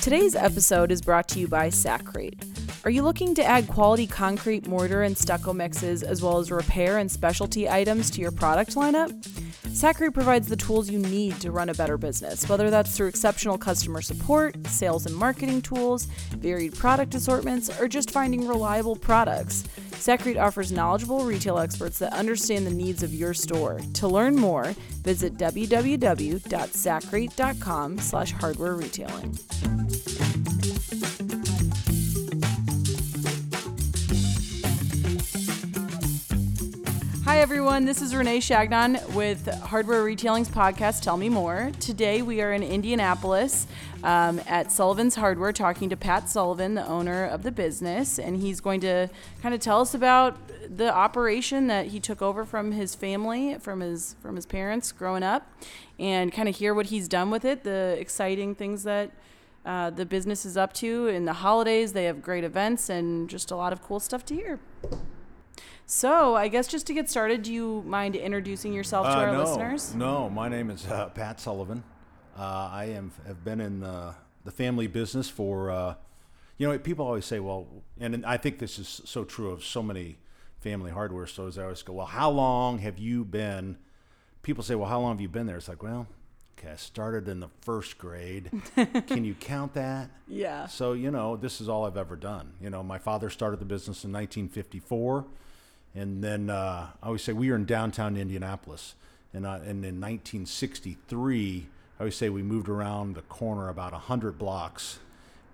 Today's episode is brought to you by Sakrete. Are you looking to add quality concrete, mortar, and stucco mixes, as well as repair and specialty items to your product lineup? Sakrete provides the tools you need to run a better business, whether that's through exceptional customer support, sales and marketing tools, varied product assortments, or just finding reliable products. Sakrete offers knowledgeable retail experts that understand the needs of your store. To learn more, visit www.sakrete.com slash hardware retailing. Hi, everyone. This is Renee Changnon with Hardware Retailing's podcast, Tell Me More. Today, we are in Indianapolis um, at Sullivan's Hardware talking to Pat Sullivan, the owner of the business. And he's going to kind of tell us about the operation that he took over from his family, from his, from his parents growing up, and kind of hear what he's done with it, the exciting things that uh, the business is up to. In the holidays, they have great events and just a lot of cool stuff to hear. So, I guess just to get started, do you mind introducing yourself to Uh, our no, listeners? No, my name is uh, Pat Sullivan. Uh, I am have been in uh, the family business for, uh, you know, people always say, well, and I think this is so true of so many family hardware stores. I always go, well, how long have you been? People say, well, how long have you been there? It's like, well, okay, I started in the first grade. Can you count that? Yeah. So, you know, this is all I've ever done. You know, my father started the business in 1954. And then uh, I always say we were in downtown Indianapolis. And, uh, and in 1963, I always say we moved around the corner about 100 blocks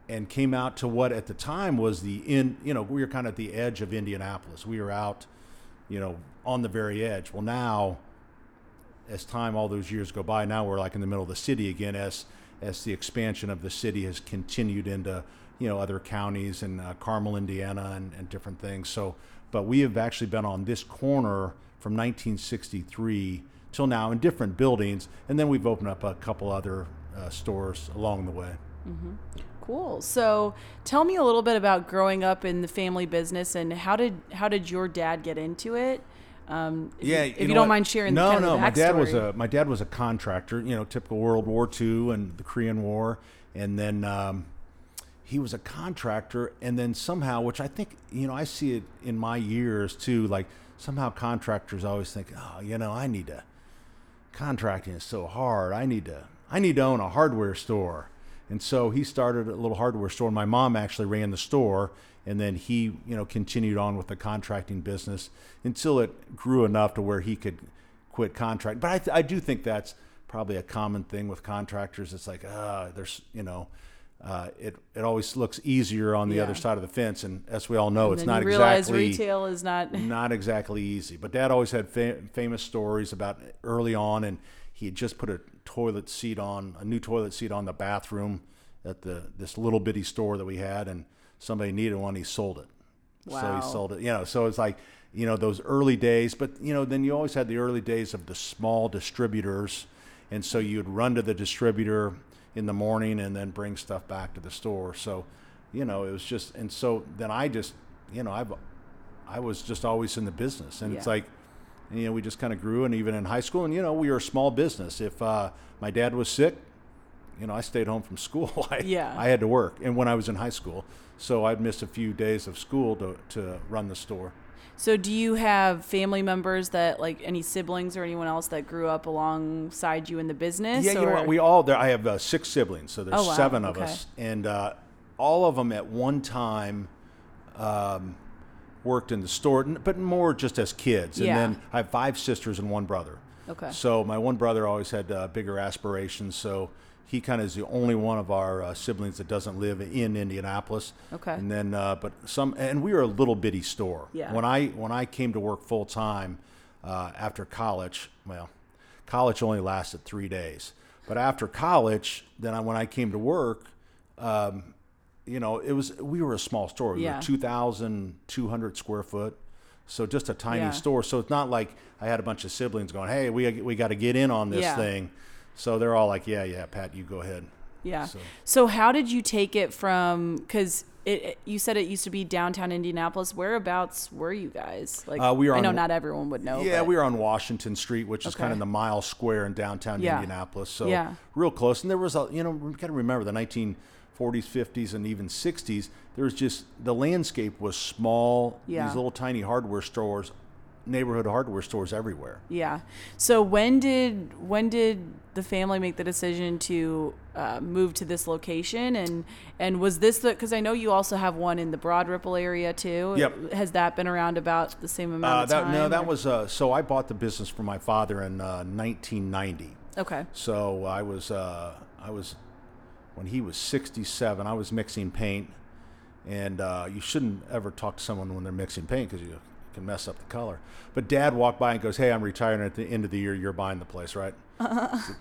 and came out to what at the time was the in, you know, we were kind of at the edge of Indianapolis. We were out, you know, on the very edge. Well, now, as time, all those years go by, now we're like in the middle of the city again as, as the expansion of the city has continued into, you know, other counties and uh, Carmel, Indiana, and, and different things. So, but we have actually been on this corner from 1963 till now in different buildings, and then we've opened up a couple other uh, stores along the way. Cool. So, tell me a little bit about growing up in the family business and how did how did your dad get into it? Um, if yeah, you, if you, don't what? mind sharing. No, kind no, of the my dad was a my dad was a contractor. You know, typical World War II and the Korean War, and then um, he was a contractor, and then somehow, which I think you know, I see it in my years too. Like somehow contractors always think, oh, you know, I need to contracting is so hard. I need to I need to own a hardware store. And so he started a little hardware store. My mom actually ran the store, and then he, you know, continued on with the contracting business until it grew enough to where he could quit contract. But I, I do think that's probably a common thing with contractors. It's like, ah, there's, you know, uh, it it always looks easier on the Yeah. other side of the fence, and as we all know, And it's not exactly retail is not. not exactly easy. But Dad always had fa- famous stories about early on, and he had just put a toilet seat on a new toilet seat on the bathroom at the this little bitty store that we had, and somebody needed one. He sold it. Wow. So he sold it. You know, so it's like you know those early days. But you know, then you always had the early days of the small distributors, and so you'd run to the distributor in the morning and then bring stuff back to the store. So, you know, it was just, and so then I just, you know, I've, I was just always in the business, and it's like, you know, we just kind of grew, and even in high school, and you know, we were a small business. If uh, my dad was sick, you know, I stayed home from school. I, Yeah. I had to work, and when I was in high school, so I'd miss a few days of school to to run the store. So, do you have family members that, like, any siblings or anyone else that grew up alongside you in the business? Yeah, you know what? We all there. I have uh, six siblings, so there's Oh, wow. seven of Okay. us, and uh, all of them at one time um, worked in the store, but more just as kids. And Yeah. then I have five sisters and one brother. Okay. So my one brother always had uh, bigger aspirations, so he kind of is the only one of our uh, siblings that doesn't live in Indianapolis. Okay. And then, uh, but some, and we were a little bitty store. Yeah. When I when I came to work full time uh, after college, well, college only lasted three days, but after college, then I, when I came to work, um, you know, it was we were a small store. We Yeah. were two thousand two hundred square foot. So just a tiny Yeah. store. So it's not like I had a bunch of siblings going, "Hey, we we got to get in on this Yeah. thing." So they're all like, "Yeah, yeah, Pat, you go ahead." Yeah. So- So, how did you take it from? Because it, it- you said it used to be downtown Indianapolis. Whereabouts were you guys? Like, Uh, we were I on- know not everyone would know. Yeah, but- we were on Washington Street, which is kind of the mile square in downtown Yeah. Indianapolis. So Yeah. real close. And there was a, you know, we got to remember the 1940s, 50s, and even 60s. There was just the landscape was small. Yeah. These little tiny hardware stores, neighborhood hardware stores everywhere. Yeah. So when did when did the family make the decision to uh, move to this location and and was this the because I know you also have one in the Broad Ripple area too. Yep. Has that been around about the same amount Uh, of time? no, that or- was uh, so. I bought the business from my father in uh, 1990. okay. So I was uh, I was when he was 67. I was mixing paint, and uh, you shouldn't ever talk to someone when they're mixing paint because you can mess up the color. But Dad walked by and goes, "Hey, I'm retiring at the end of the year. You're buying the place, right?" Said,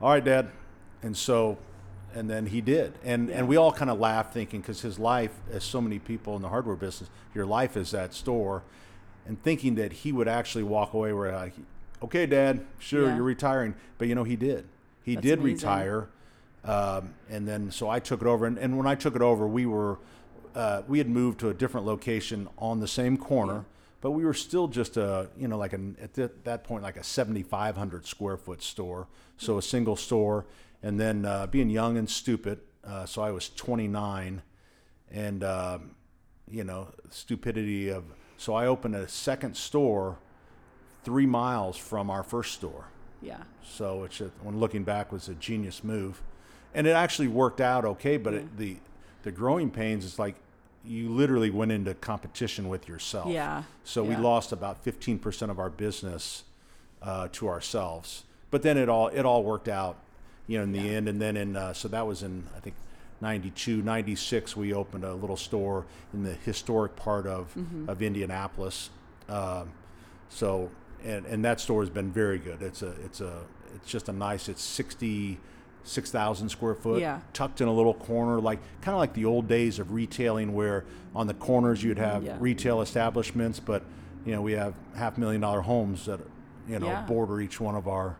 All right, Dad. And so, and then he did, and and we all kind of laughed, thinking because his life, as so many people in the hardware business, your life is that store, and thinking that he would actually walk away where like, okay, Dad, sure, Yeah. you're retiring, but you know he did. He That's did amazing. retire, um, and then so I took it over, and, and when I took it over, we were uh, we had moved to a different location on the same corner, but we were still just a you know like an at that, that point like a 7,500 square foot store, so a single store, and then uh, being young and stupid, uh, so I was 29, and um, you know stupidity of so I opened a second store three miles from our first store. Yeah. So which, when looking back, was a genius move, and it actually worked out okay. But it, the the growing pains is like you literally went into competition with yourself. Yeah, So we lost about fifteen percent of our business uh, to ourselves. But then it all it all worked out, you know, in the Yeah. end. And then in uh, so that was in I think. 92, 96, we opened a little store in the historic part of, Mm-hmm. of Indianapolis. Um, so, and, and that store has been very good. It's a, it's a, it's just a nice, it's 66,000 square foot, Yeah. tucked in a little corner, like kind of like the old days of retailing where on the corners you'd have Yeah. retail establishments, but you know, we have half million dollar homes that, you know, Yeah. border each one of our,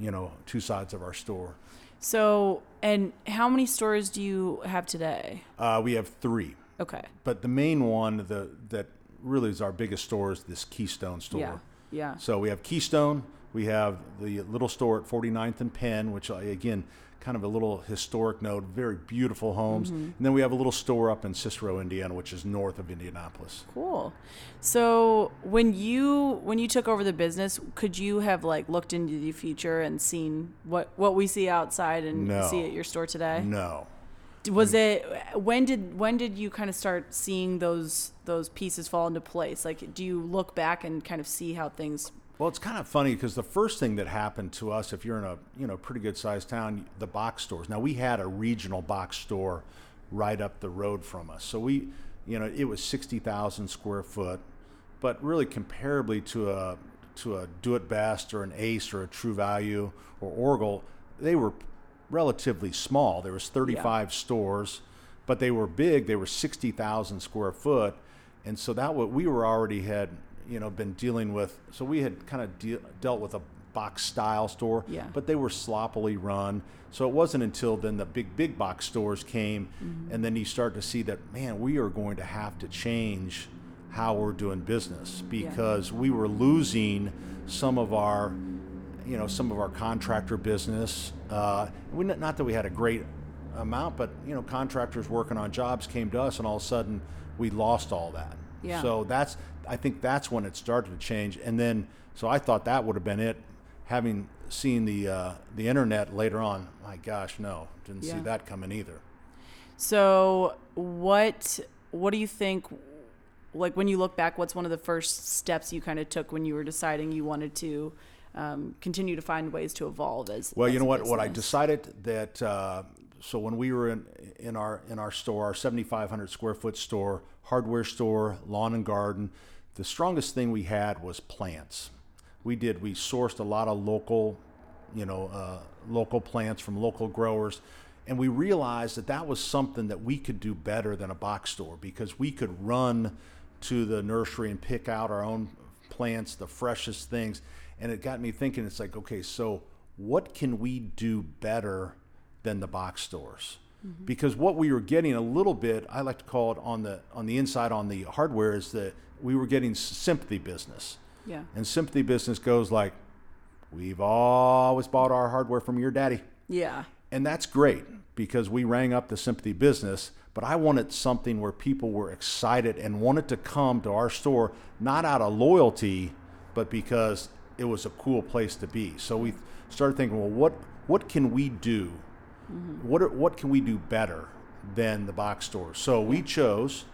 you know, two sides of our store. So and how many stores do you have today? Uh, we have three, Okay. but the main one, the, that really is our biggest store is this Keystone store. Yeah. Yeah. So we have Keystone, we have the little store at 49th and Penn, which again, kind of a little historic node, very beautiful homes. Mm-hmm. And then we have a little store up in Cicero, Indiana, which is north of Indianapolis. Cool. So when you when you took over the business, could you have like looked into the future and seen what what we see outside and No. see at your store today? No. Was it when did when did you kind of start seeing those those pieces fall into place? Like do you look back and kind of see how things Well, it's kind of funny because the first thing that happened to us, if you're in a you know pretty good sized town, the box stores. Now we had a regional box store right up the road from us, so we, you know, it was sixty thousand square foot, but really comparably to a to a Do It Best or an Ace or a True Value or Orgill, they were relatively small. There was 35 stores, but they were big. They were 60,000 square foot, and so that what we were already had you know been dealing with. So we had kind of de- dealt with a box style store, Yeah. but they were sloppily run. So it wasn't until then the big big box stores came, and then you start to see that man, we are going to have to change how we're doing business because we were losing some of our you know some of our contractor business. Uh, we, not that we had a great amount, but you know contractors working on jobs came to us, and all of a sudden we lost all that. Yeah. So that's I think that's when it started to change, and then so I thought that would have been it. Having seen the uh, the internet later on, my gosh, no, didn't Yeah. see that coming either. So what what do you think like when you look back what's one of the first steps you kind of took when you were deciding you wanted to um, continue to find ways to evolve as Well, as you know what? What I decided that uh, so when we were in in our in our store, our 7,500 square foot store, hardware store, lawn and garden, the strongest thing we had was plants. We did we sourced a lot of local, you know, uh, local plants from local growers. And we realized that that was something that we could do better than a box store because we could run to the nursery and pick out our own plants, the freshest things. And it got me thinking, it's like, okay, so what can we do better than the box stores. Mm-hmm. Because what we were getting a little bit, I like to call it on the on the inside on the hardware is that we were getting sympathy business. Yeah. And sympathy business goes like, we've always bought our hardware from your daddy. Yeah. And that's great because we rang up the sympathy business, but I wanted something where people were excited and wanted to come to our store, not out of loyalty, but because it was a cool place to be. So we started thinking, well, what, what can we do? What, are, what can we do better than the box stores? So we chose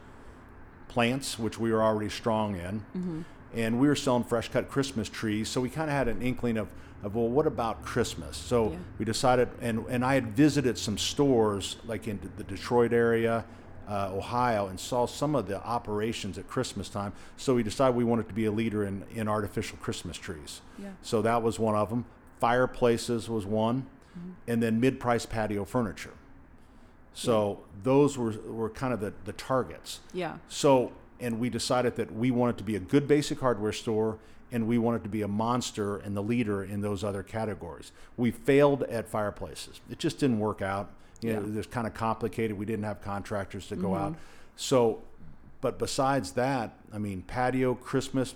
plants, which we were already strong in, and we were selling fresh cut Christmas trees. So we kind of had an inkling of, of well, what about Christmas? So Yeah. we decided, and, and I had visited some stores like in the Detroit area, uh, Ohio, and saw some of the operations at Christmas time. So we decided we wanted to be a leader in, in artificial Christmas trees. Yeah. So that was one of them. Fireplaces was one, Mm-hmm. and then mid-price patio furniture. So those were, were kind of the, the targets. Yeah. So, and we decided that we wanted to be a good basic hardware store and we wanted to be a monster and the leader in those other categories. We failed at fireplaces. It just didn't work out. You know, Yeah. it was kind of complicated. We didn't have contractors to go out. So, but besides that, I mean, patio, Christmas,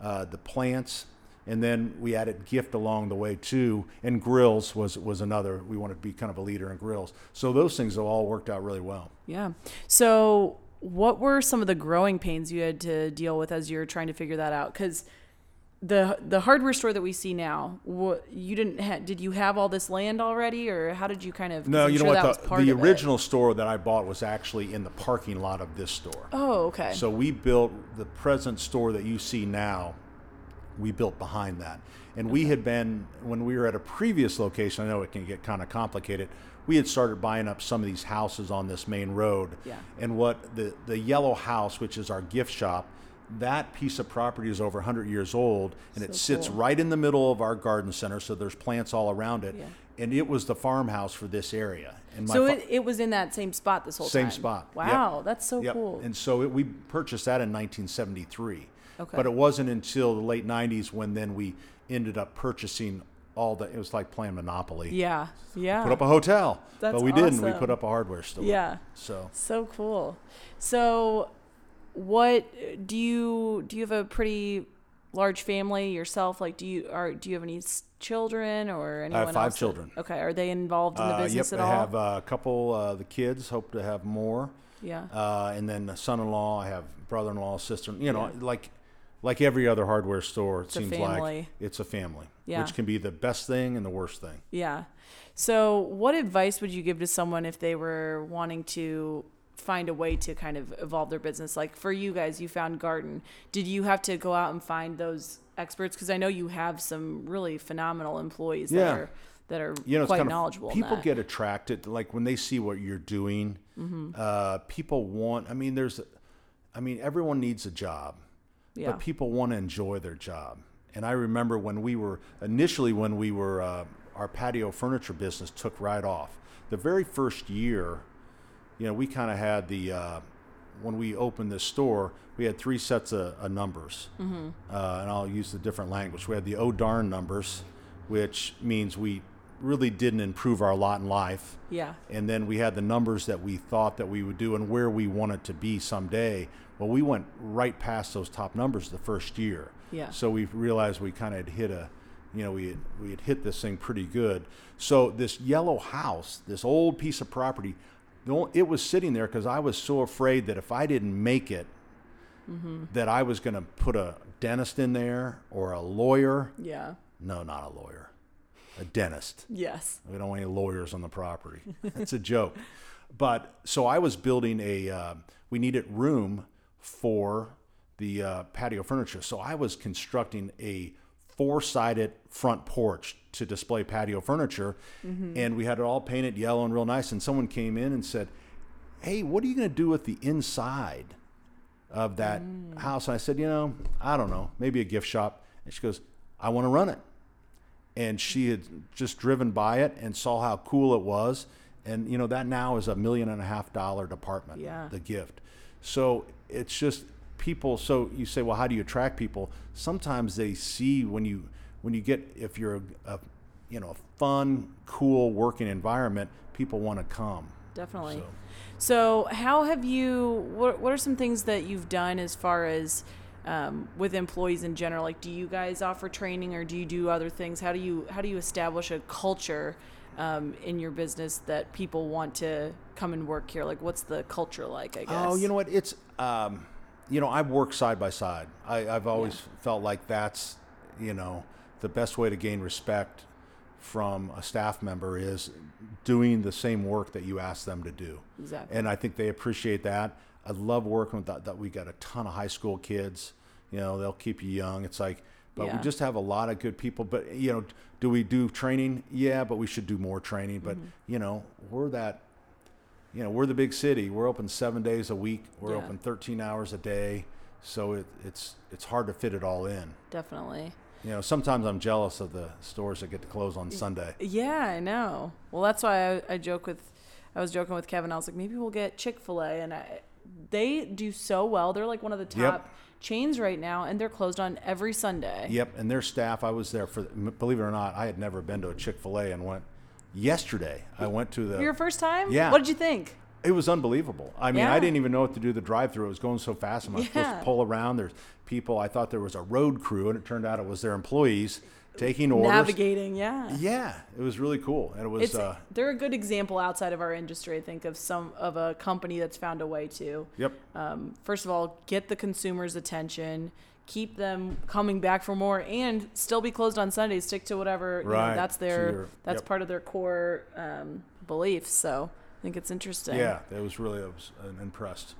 uh, the plants, and then we added gift along the way too. And grills was was another. We wanted to be kind of a leader in grills. So those things have all worked out really well. Yeah. So, what were some of the growing pains you had to deal with as you're trying to figure that out? Because the the hardware store that we see now, what you didn't ha- did you have all this land already, or how did you kind of No, you know sure that what? The, the of it. original store that I bought was actually in the parking lot of this store. Oh, okay. So we built the present store that you see now. We built behind that, and we had been when we were at a previous location. I know it can get kind of complicated. We had started buying up some of these houses on this main road. Yeah. And what the the yellow house, which is our gift shop, that piece of property is over 100 years old, and it sits cool. right in the middle of our garden center. So there's plants all around it, Yeah. and it was the farmhouse for this area. And my so it, it was in that same spot this whole Same time. Same spot. Yep. Wow, that's so Yep. cool. And so it, we purchased that in 1973. Okay. But it wasn't until the late 90s when then we ended up purchasing all the. It was like playing Monopoly. yeah, yeah. Put up a hotel, That's but we didn't. We put up a hardware store. Yeah. So So cool. So, what do you do? You have a pretty large family yourself. Like, do you are do you have any children or anyone? five else children. okay, are they involved in the business uh, yep, at I have uh, a couple. Uh, the kids hope to have more. yeah. Uh, and then a son-in-law. I have brother-in-law, sister. You know, Yeah. like like every other hardware store, it It's seems like it's a family, Yeah. which can be the best thing and the worst thing. Yeah. So, what advice would you give to someone if they were wanting to find a way to kind of evolve their business? Like for you guys, you found Garden. Did you have to go out and find those experts? Because I know you have some really phenomenal employees Yeah. that are that are you know, quite kind of- knowledgeable. in People. Mm-hmm. get attracted, like when they see what you're doing. Uh, people want. I mean, there's, I mean, everyone needs a job, yeah. but people want to enjoy their job. And I remember when we were initially when we were uh, our patio furniture business took right off. The very first year, you know, we kind of had the uh, when we opened this store, we had three sets of, of numbers, mm-hmm. uh, and I'll use the different language. We had the oh darn numbers, which means we really didn't improve our lot in life, yeah. and then we had the numbers that we thought that we would do and where we wanted to be someday. Well, we went right past those top numbers the first year. Yeah. So we realized we kind of had hit a, you know, we had, we had hit this thing pretty good. So this yellow house, this old piece of property, it was sitting there because I was so afraid that if I didn't make it, that I was going to put a dentist in there or a lawyer. Yeah. No, not a lawyer, a dentist. Yes. We don't want any lawyers on the property. That's a joke. But so I was building a, uh, we needed room for the uh, patio furniture. So I was constructing a four sided front porch to display patio furniture. And we had it all painted yellow and real nice. And someone came in and said, Hey, what are you going to do with the inside of that house? And I said, You know, I don't know, maybe a gift shop. And she goes, I want to run it and she had just driven by it and saw how cool it was and you know that now is a million and a half dollar department Yeah. the gift so it's just people so you say well how do you attract people sometimes they see when you when you get if you're a, a you know a fun, cool working environment, people want to come. Definitely. So- So, how have you? What What are some things that you've done as far as um, with employees in general? Like, do you guys offer training, or do you do other things? How do you How do you establish a culture um, in your business that people want to come and work here? Like, what's the culture like? I guess. Oh, you know what? It's, um, you know, I work side by side. I, I've always felt like that's, you know, the best way to gain respect from a staff member is doing the same work that you ask them to do. Exactly. And I think they appreciate that. I love working with that. that we got a ton of high school kids. You know, they'll keep you young. It's like, but Yeah. we just have a lot of good people. But you know, do we do training? Yeah, but we should do more training. But Mm-hmm. you know, we're that. You know, we're the big city. We're open seven days a week. We're Yeah. open 13 hours a day. So it, it's it's hard to fit it all in. Definitely. You know, sometimes I'm jealous of the stores that get to close on Sunday. Yeah, I know. Well, that's why I, I joke with, I was joking with Kevin. I was like, maybe we'll get Chick Fil A, and I, they do so well. They're like one of the Yep. Chains right now, and they're closed on every Sunday. Yep, and their staff. I was there for. Believe it or not, I had never been to a Chick Fil A and went yesterday. I went to the. Your first time? Yeah. What did you think? It was unbelievable. I mean, Yeah. I didn't even know what to do the drive-through. It was going so fast. I'm supposed Yeah. to pull around. There's people. I thought there was a road crew, and it turned out it was their employees taking orders. Navigating, yeah. Yeah, it was really cool, and it was. It's uh, they're a good example outside of our industry. I think of some of a company that's found a way to. yep. Um, first of all, get the consumers' attention, keep them coming back for more, and still be closed on Sundays. Stick to whatever you know, that's their your- that's yep. part of their core um, beliefs. So I think it's interesting. Yeah, it was really. I was uh, impressed.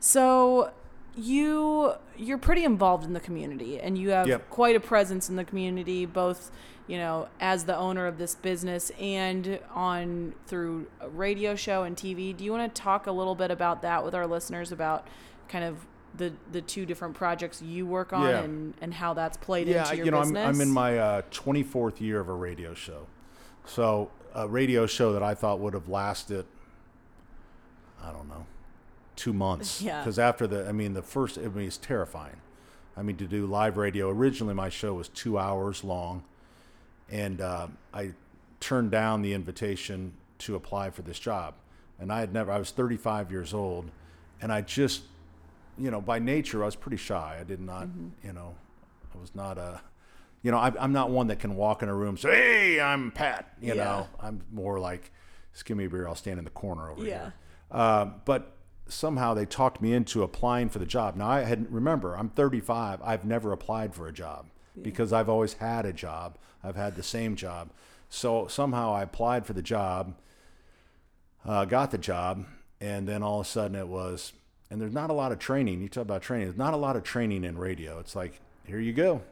So you you're pretty involved in the community and you have Yep. quite a presence in the community both you know as the owner of this business and on through a radio show and TV do you want to talk a little bit about that with our listeners about kind of the the two different projects you work on Yeah. and and how that's played yeah, into your you know, business I'm, I'm in my uh, 24th year of a radio show. So a radio show that I thought would have lasted, I don't know, two months. Yeah. Because after the, I mean, the first, I mean, it's terrifying. I mean, to do live radio. Originally, my show was two hours long, and uh, I turned down the invitation to apply for this job. And I had never. I was 35 years old, and I just, you know, by nature, I was pretty shy. I did not, Mm-hmm. you know, I was not a, you know, I, I'm not one that can walk in a room and say, "Hey, I'm Pat." You Yeah. know, I'm more like, "Just give me a beer. I'll stand in the corner over Yeah. here." Uh, but somehow they talked me into applying for the job. Now I had remember I'm 35. I've never applied for a job because I've always had a job. I've had the same job. So somehow I applied for the job, uh, got the job, and then all of a sudden it was. And there's not a lot of training. You talk about training. There's not a lot of training in radio. It's like here you go.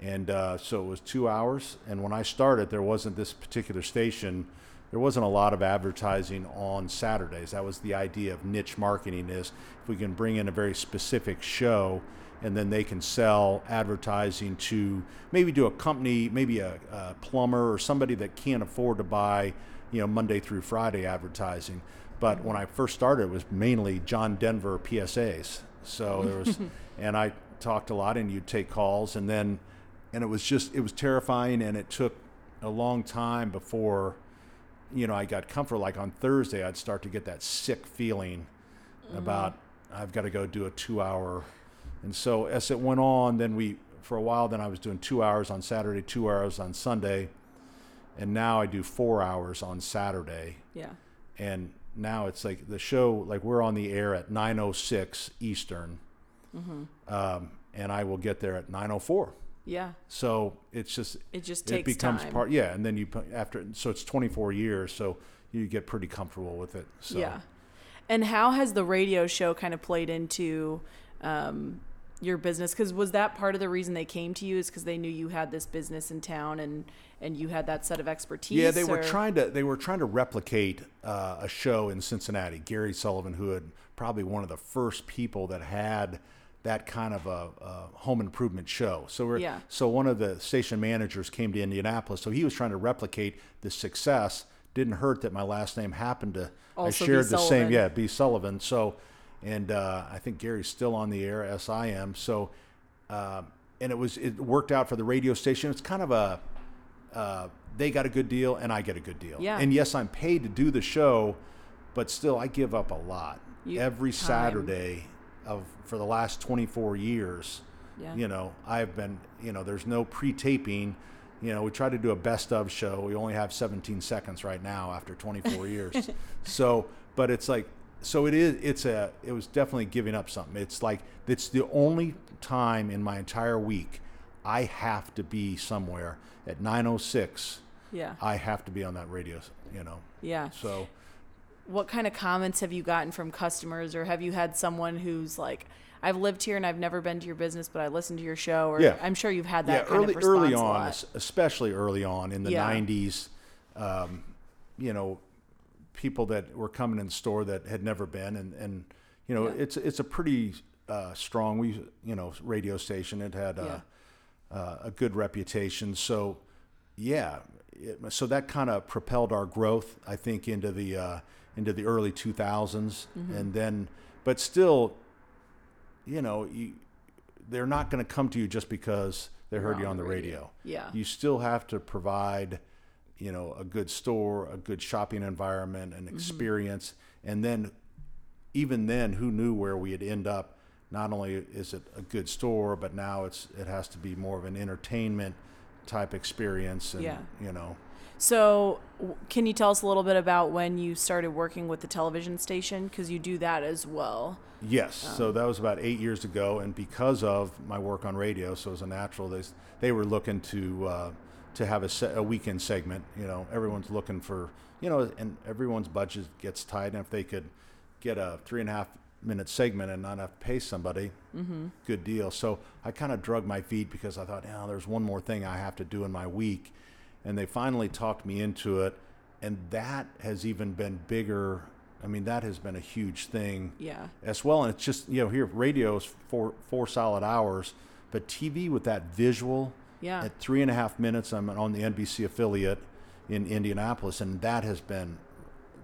And uh, so it was two hours. And when I started, there wasn't this particular station. There wasn't a lot of advertising on Saturdays. That was the idea of niche marketing: is if we can bring in a very specific show, and then they can sell advertising to maybe do a company, maybe a, a plumber or somebody that can't afford to buy, you know, Monday through Friday advertising. But when I first started, it was mainly John Denver PSAs. So there was, and I talked a lot, and you'd take calls, and then, and it was just, it was terrifying, and it took a long time before, you know, I got comfort. Like on Thursday, I'd start to get that sick feeling about I've got to go do a two-hour, and so as it went on, then we, for a while, then I was doing two hours on Saturday, two hours on Sunday, and now I do four hours on Saturday. Yeah. And now it's like the show like we're on the air at 906 eastern. Um, and i will get there at 904 yeah so it's just it just takes it becomes time part yeah and then you after so it's 24 years so you get pretty comfortable with it so Yeah. And how has the radio show kind of played into um, your business? Because was that part of the reason they came to you? Is because they knew you had this business in town and and you had that set of expertise? Yeah, they were trying to they were trying to replicate uh, a show in Cincinnati. Gary Sullivan, who had probably one of the first people that had that kind of a, a home improvement show. So we're Yeah. so one of the station managers came to Indianapolis, so he was trying to replicate the success. Didn't hurt that my last name happened to Also I shared the same yeah B Sullivan. So and uh, I think Gary's still on the air as I am. So uh, and it was it worked out for the radio station. It's kind of a uh, they got a good deal and I get a good deal. Yeah. And yes, I'm paid to do the show, but still I give up a lot. You- Every time. Saturday of for the last 24 years, Yeah. you know, I've been, you know, there's no pre-taping. You know, we try to do a best of show. We only have 17 seconds right now after 24 years. So, but it's like, so it is. It's a. It was definitely giving up something. It's like it's the only time in my entire week I have to be somewhere at 9:06. Yeah. I have to be on that radio. You know. Yeah. So What kind of comments have you gotten from customers, or have you had someone who's like, "I've lived here and I've never been to your business, but I listened to your show"? Or Yeah. I'm sure you've had that yeah, kind early of early on, especially early on in the Yeah. 90s, um, you know, people that were coming in the store that had never been, and and you know, Yeah. it's it's a pretty uh, strong, we you know, radio station. It had a, uh, a good reputation, so yeah, it, so that kind of propelled our growth, I think, into the uh, into the early 2000s, Mm-hmm. and then, but still, you know, you, they're not going to come to you just because they heard you on the radio. Yeah. You still have to provide, you know, a good store, a good shopping environment, Mm-hmm. an experience, and then, even then, who knew where we'd end up? Not only is it a good store, but now it's it has to be more of an entertainment type experience, and Yeah. you know, So, can you tell us a little bit about when you started working with the television station? Because you do that as well. Yes. Um, so that was about eight years ago, and because of my work on radio, so it was a natural, they they were looking to uh, to have a, se- a weekend segment. You know, everyone's looking for you know, and everyone's budget gets tight, and if they could get a three and a half minute segment and not have to pay somebody, Mm-hmm. good deal. So I kind of drug my feet because I thought, yeah, there's one more thing I have to do in my week, and they finally talked me into it, and that has even been bigger. I mean, that has been a huge thing Yeah. as well. And it's just you know here radio is four four solid hours, but TV with that visual Yeah. at three and a half minutes. I'm on the NBC affiliate in Indianapolis, and that has been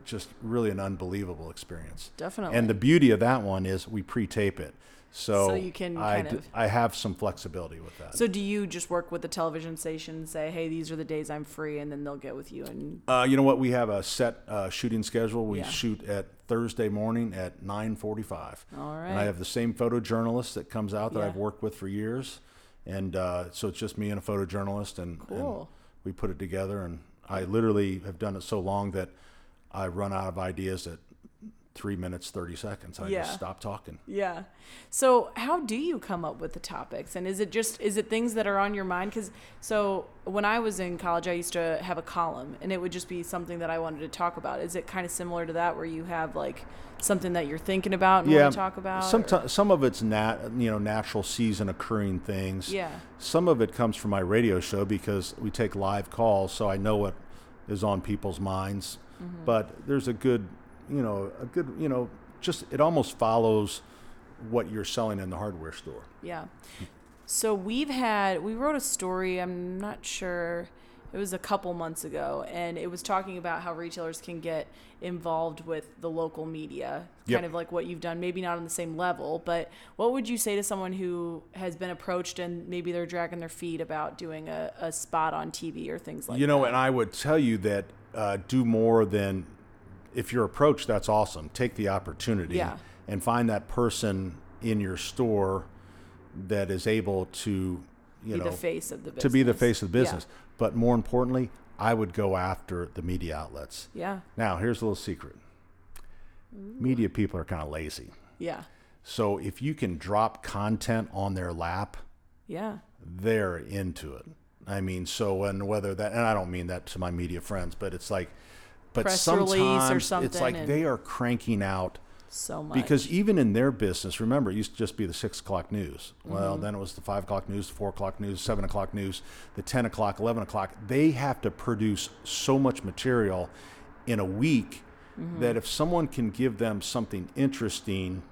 just really an unbelievable experience. Definitely. And the beauty of that one is we pre-tape it, so, So you can I, kind of- I have some flexibility with that. So, do you just work with the television station and say, "Hey, these are the days I'm free," and then they'll get with you and Uh, you know what? We have a set uh, shooting schedule. We Yeah. shoot at Thursday morning at 9:45. All And I have the same photojournalist that comes out that Yeah. I've worked with for years, and uh, so it's just me and a photojournalist, and, and Cool. we put it together. And I literally have done it so long that I run out of ideas at three minutes thirty seconds. I Yeah. just stop talking. Yeah. So, how do you come up with the topics? And is it just is it things that are on your mind cuz so when I was in college I used to have a column and it would just be something that I wanted to talk about. Is it kind of similar to that where you have like something that you're thinking about and want to talk about? Sometimes some of it's nat you know natural season occurring things. Yeah. Some of it comes from my radio show because we take live calls, so I know what is on people's minds. Mm-hmm. But there's a good, you know, a good, you know, just it almost follows what you're selling in the hardware store. Yeah. So we've had we wrote a story, I'm not sure it was a couple months ago and it was talking about how retailers can get involved with the local media, Yep. kind of like what you've done, maybe not on the same level, but what would you say to someone who has been approached and maybe they're dragging their feet about doing a, a spot on TV or things like that you know, that? and I would tell you that uh, do more than if you're approached. That's awesome. Take the opportunity Yeah. and find that person in your store that is able to, you be know, the face of the business. to be the face of the Yeah. business. But more importantly, I would go after the media outlets. Yeah. Now, here's a little secret. Media people are kind of lazy. Yeah. So if you can drop content on their lap, Yeah. they're into it. I mean, so and whether that, and I don't mean that to my media friends, but it's like, but Press release or sometimes it's like they are cranking out So much. because even in their business, remember, it used to just be the six o'clock news. Mm-hmm. Well, then it was the five o'clock news, the four o'clock news, seven o'clock news, the ten o'clock, eleven o'clock. They have to produce so much material in a week Mm-hmm. that if someone can give them something interesting,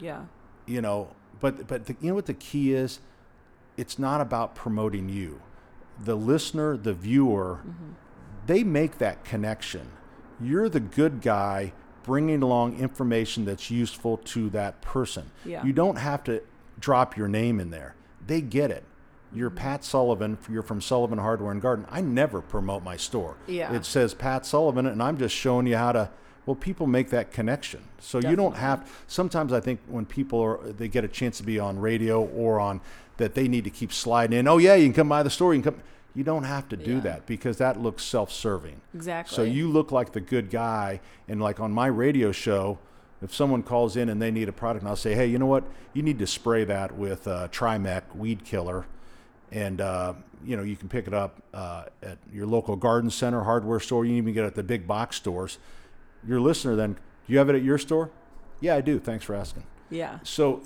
yeah. you know, but but the, you know what the key is? It's not about promoting you. The listener, the viewer, Mm-hmm. they make that connection. You're the good guy bringing along information that's useful to that person. Yeah. You don't have to drop your name in there. They get it. You're mm-hmm. Pat Sullivan. You're from Sullivan Hardware and Garden. I never promote my store. Yeah. It says Pat Sullivan, and I'm just showing you how to. Well, people make that connection, so you don't have. Sometimes I think when people are they get a chance to be on radio or on that they need to keep sliding in. Oh yeah, you can come by the store. You can come. You don't have to do Yeah. that because that looks self-serving. Exactly. So you look like the good guy, and like on my radio show, if someone calls in and they need a product, and I'll say, hey, you know what? You need to spray that with uh, Trimec weed killer, and uh, you know you can pick it up uh, at your local garden center, hardware store. You can even get it at the big box stores. Your listener then, do you have it at your store? Yeah, I do. Thanks for asking. yeah. So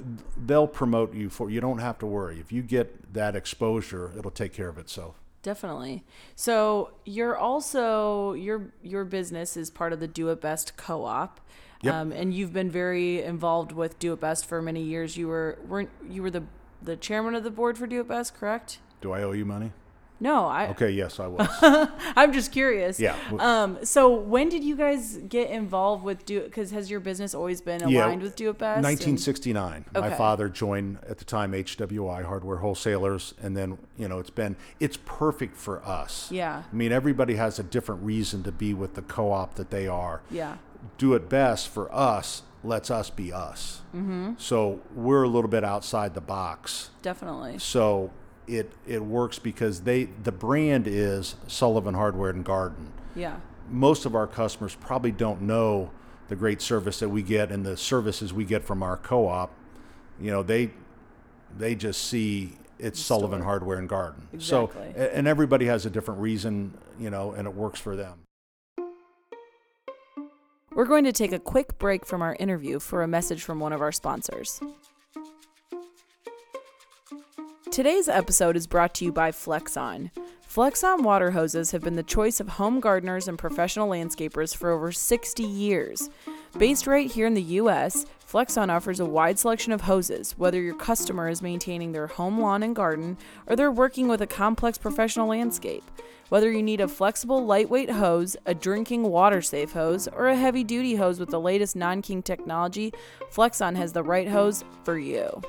they'll promote you for. You don't have to worry. If you get that exposure, it'll take care of itself. Definitely. So you're also your your business is part of the Do It Best co-op, Yep. um, and you've been very involved with Do It Best for many years. You were weren't you were the the chairman of the board for Do It Best, correct? Do I owe you money? No, I Okay, yes, I was. I'm just curious. Yeah. Um. So when did you guys get involved with Do? Because has your business always been Yeah, aligned with Do It Best? and- 1969. My Okay. father joined at the time HWI Hardware Wholesalers, and then you know it's been it's perfect for us. Yeah. I mean, everybody has a different reason to be with the co-op that they are. Yeah. Do it best for us. Lets us be us. Mm-hmm. So we're a little bit outside the box. Definitely. So it it works because they the brand is Sullivan Hardware and Garden Yeah. most of our customers probably don't know the great service that we get and the services we get from our co-op. You know, they they just see it's Sullivan Hardware and Garden. Exactly. So, and everybody has a different reason, you know, and it works for them. We're going to take a quick break from our interview for a message from one of our sponsors. Today's episode is brought to you by Flexon. Flexon water hoses have been the choice of home gardeners and professional landscapers for over 60 years. Based right here in the US, Flexon offers a wide selection of hoses, whether your customer is maintaining their home lawn and garden or they're working with a complex professional landscape. Whether you need a flexible, lightweight hose, a drinking water safe hose, or a heavy duty hose with the latest non kink technology, Flexon has the right hose for you.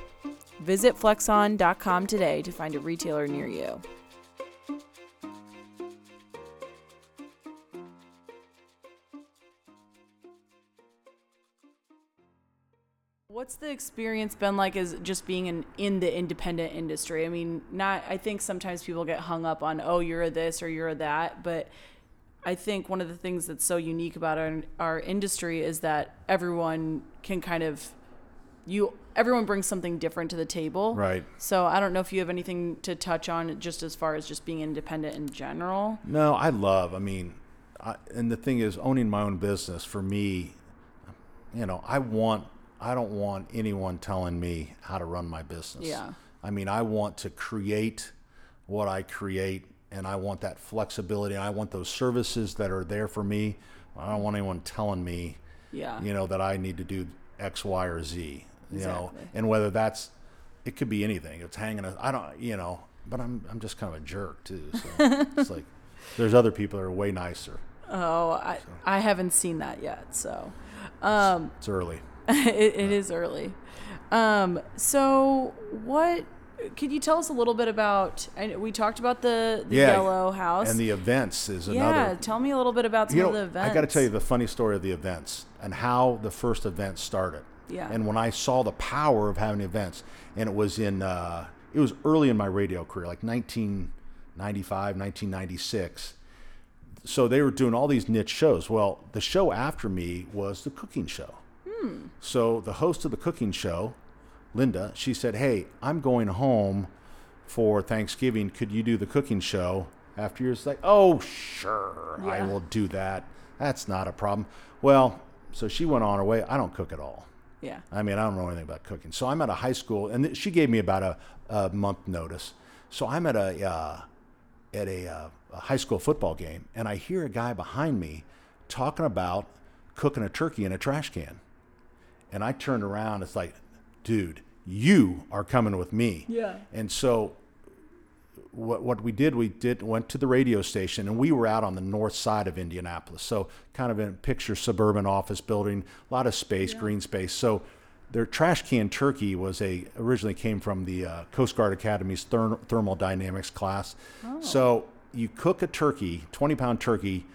Visit flexon.com today to find a retailer near you. What's the experience been like as just being in, in the independent industry? I mean, not I think sometimes people get hung up on oh you're a this or you're a that, but I think one of the things that's so unique about our our industry is that everyone can kind of you everyone brings something different to the table. Right. So I don't know if you have anything to touch on just as far as just being independent in general. No, I love. I mean, I, and the thing is, owning my own business for me, you know, I want. I don't want anyone telling me how to run my business. Yeah. I mean, I want to create what I create, and I want that flexibility. And I want those services that are there for me. I don't want anyone telling me, Yeah. you know, that I need to do X, Y, or Z. You know, and whether that's, it could be anything. It's hanging. A, I don't, you know, but I'm I'm just kind of a jerk too. So it's like there's other people that are way nicer. Oh, I I haven't seen that yet. So, um, It's early. it, it is early. Um, so what? Could you tell us a little bit about? We talked about the, the Yeah, yellow house. And the events is yeah, another. tell me a little bit about some You of the know, events. I got to tell you the funny story of the events and how the first event started. Yeah. And when I saw the power of having events, and it was in, uh, it was early in my radio career, like 1995, 1996. So they were doing all these niche shows. Well, the show after me was the cooking show. So the host of the cooking show, Linda, she said, "Hey, I'm going home for Thanksgiving. Could you do the cooking show after yours?" Like, "Oh, sure, I will do that. That's not a problem." Well, so she went on her way. I don't cook at all. Yeah. I mean, I don't know anything about cooking. So I'm at a high school, and th- she gave me about a, a month notice. So I'm at a uh, at a, uh, a high school football game, and I hear a guy behind me talking about cooking a turkey in a trash can. And I turned around. It's like, dude, you are coming with me. Yeah. And so what what we did, we did went to the radio station, and we were out on the north side of Indianapolis, so kind of in picture suburban office building, a lot of space, green space. So their trash can turkey was a originally came from the uh, Coast Guard Academy's therm, thermodynamics class. So you cook a turkey, 20 pound turkey,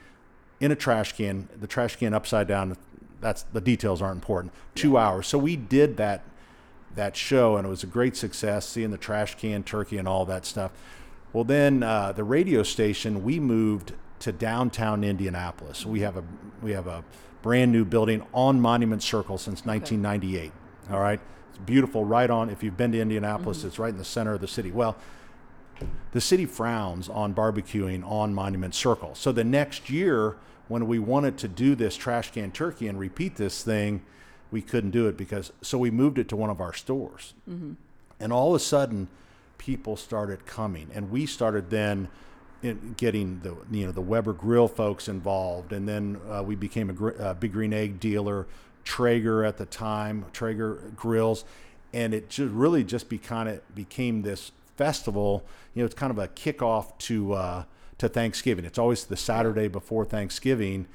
in a trash can, the trash can upside down. That's the details aren't important. Two hours. So we did that that show, and it was a great success. Seeing the trash can turkey and all that stuff. Well, then uh, the radio station we moved to downtown Indianapolis. We have a we have a brand new building on Monument Circle since 1998. All right, it's beautiful. Right on. If you've been to Indianapolis, it's right in the center of the city. Well, the city frowns on barbecuing on Monument Circle. So the next year, when we wanted to do this trash can turkey and repeat this thing, we couldn't do it because so we moved it to one of our stores. And all of a sudden, people started coming, and we started then in getting the you know the Weber Grill folks involved, and then uh, we became a gr- uh, Big Green Egg dealer, Traeger at the time, Traeger grills, and it just really just be kind of became this festival. You know, it's kind of a kickoff to uh, to Thanksgiving. It's always the Saturday before Thanksgiving,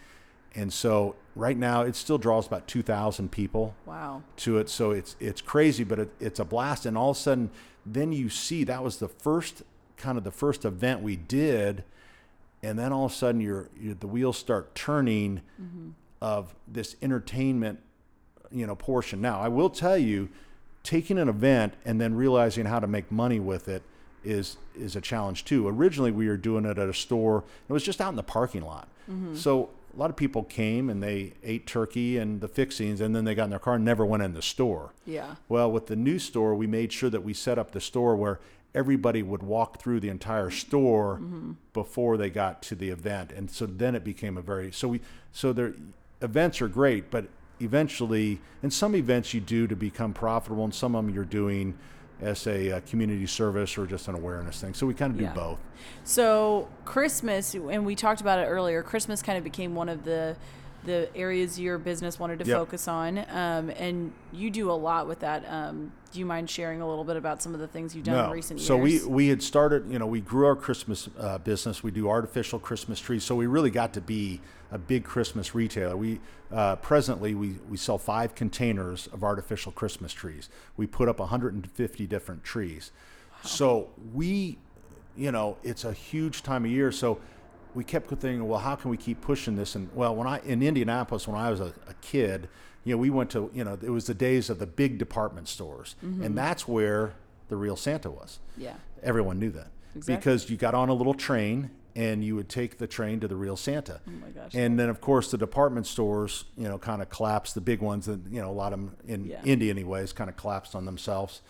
and so right now it still draws about two thousand people Wow. to it. So it's it's crazy, but it, it's a blast. And all of a sudden, then you see that was the first kind of the first event we did, and then all of a sudden, you're, you the wheels start turning mm-hmm. of this entertainment, you know, portion. Now, I will tell you, taking an event and then realizing how to make money with it is is a challenge too. Originally, we were doing it at a store. It was just out in the parking lot. Mm-hmm. So a lot of people came and they ate turkey and the fixings, and then they got in their car and never went in the store. Yeah. Well, with the new store, we made sure that we set up the store where everybody would walk through the entire store mm-hmm. before they got to the event, and so then it became a very so we so their events are great, but eventually, and some events you do to become profitable, and some of them you're doing as a uh, community service or just an awareness thing. So we kind of do Yeah. both. So Christmas, and we talked about it earlier. Christmas kind of became one of the the areas your business wanted to Yep. focus on, um, and you do a lot with that. Um, do you mind sharing a little bit about some of the things you've done in recent so years? we we had started, you know, we grew our Christmas uh, business. We do artificial Christmas trees, so we really got to be a big Christmas retailer. We uh, presently we we sell five containers of artificial Christmas trees. We put up 150 different trees. So we, you know, it's a huge time of year. So we kept thinking, well, how can we keep pushing this? And well, when I in Indianapolis, when I was a, a kid, you know, we went to, you know, it was the days of the big department stores, and that's where the real Santa was. yeah. Everyone knew that Exactly. because you got on a little train and you would take the train to the real Santa. Oh my gosh. And then, of course, the department stores, you know, kind of collapsed. The big ones, and you know, a lot of them in Yeah. Indy, anyways, kind of collapsed on themselves.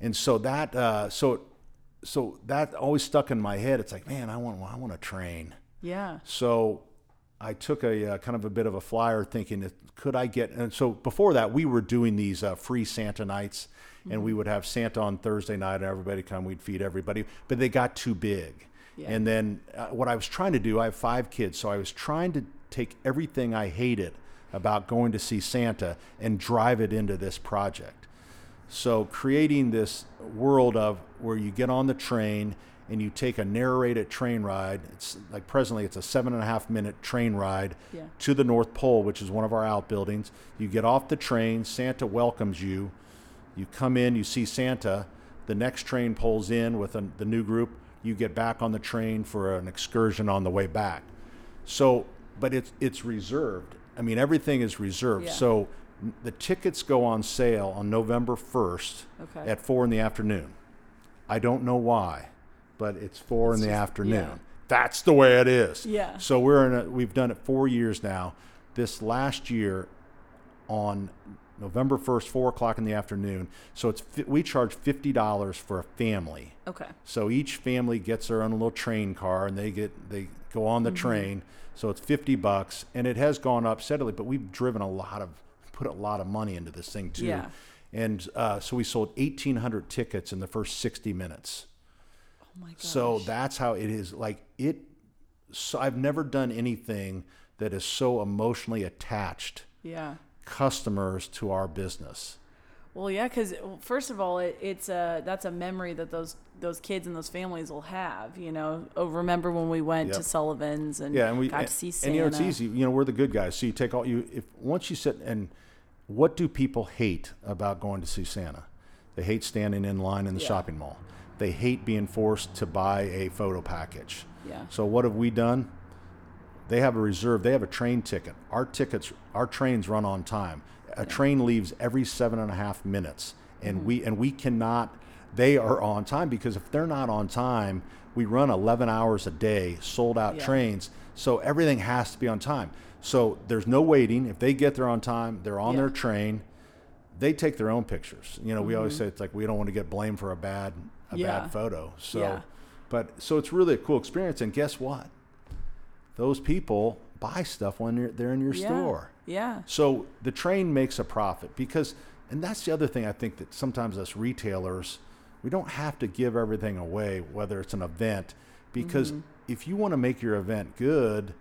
And so that, uh, so, so that always stuck in my head. It's like, man, I want, I want a train. Yeah. So I took a uh, kind of a bit of a flyer thinking, that could I get, and so before that, we were doing these uh, free Santa nights, and we would have Santa on Thursday night, and everybody come, we'd feed everybody, but they got too big. Yeah. And then uh, what I was trying to do, I have five kids, so I was trying to take everything I hated about going to see Santa and drive it into this project. So creating this world of where you get on the train and you take a narrated train ride. It's like presently it's a seven and a half minute train ride Yeah. to the North Pole, which is one of our outbuildings. You get off the train, Santa welcomes you. You come in, you see Santa. The next train pulls in with a, the new group. You get back on the train for an excursion on the way back. So, but it's it's reserved. I mean, everything is reserved. Yeah. So the tickets go on sale on November 1st Okay. at 4 in the afternoon. I don't know why, but it's 4 in the just- afternoon. yeah. That's the way it is. Yeah. So we're in a, we've done it 4 years now. This last year on November 1st, 4 o'clock in the afternoon. So it's we charge $50 for a family. Okay. So each family gets their own little train car, and they get they go on Mm-hmm. the train. So it's fifty bucks, and it has gone up steadily. But we've driven a lot of put a lot of money into this thing too. Yeah. And uh, so we sold eighteen hundred tickets in the first sixty minutes. Oh my gosh. So that's how it is. Like it. So I've never done anything that is so emotionally attached yeah. customers to our business. Well, yeah, because first of all, it, it's a that's a memory that those those kids and those families will have. You know, oh, remember when we went to Sullivan's and Yeah, and we got and, to see and Santa. you know it's easy. You know we're the good guys. So you take all you if once you sit and what do people hate about going to see Santa? They hate standing in line in the Yeah. shopping mall. They hate being forced to buy a photo package. Yeah. So what have we done? They have a reserve. They have a train ticket. Our tickets, our trains run on time. A train leaves every seven and a half minutes, Mm-hmm. and we and we cannot. They are on time because if they're not on time, we run 11 hours a day, sold out Yeah. trains. So everything has to be on time. So there's no waiting. If they get there on time, they're on Yeah. their train. They take their own pictures. You know, we always say it's like we don't want to get blamed for a bad a Mm-hmm. Yeah. bad photo. So, Yeah. but so it's really a cool experience. And guess what? Those people buy stuff when they're, they're in your store. Yeah. So the train makes a profit because, and that's the other thing I think that sometimes as retailers, we don't have to give everything away, whether it's an event, because Mm-hmm. if you want to make your event good,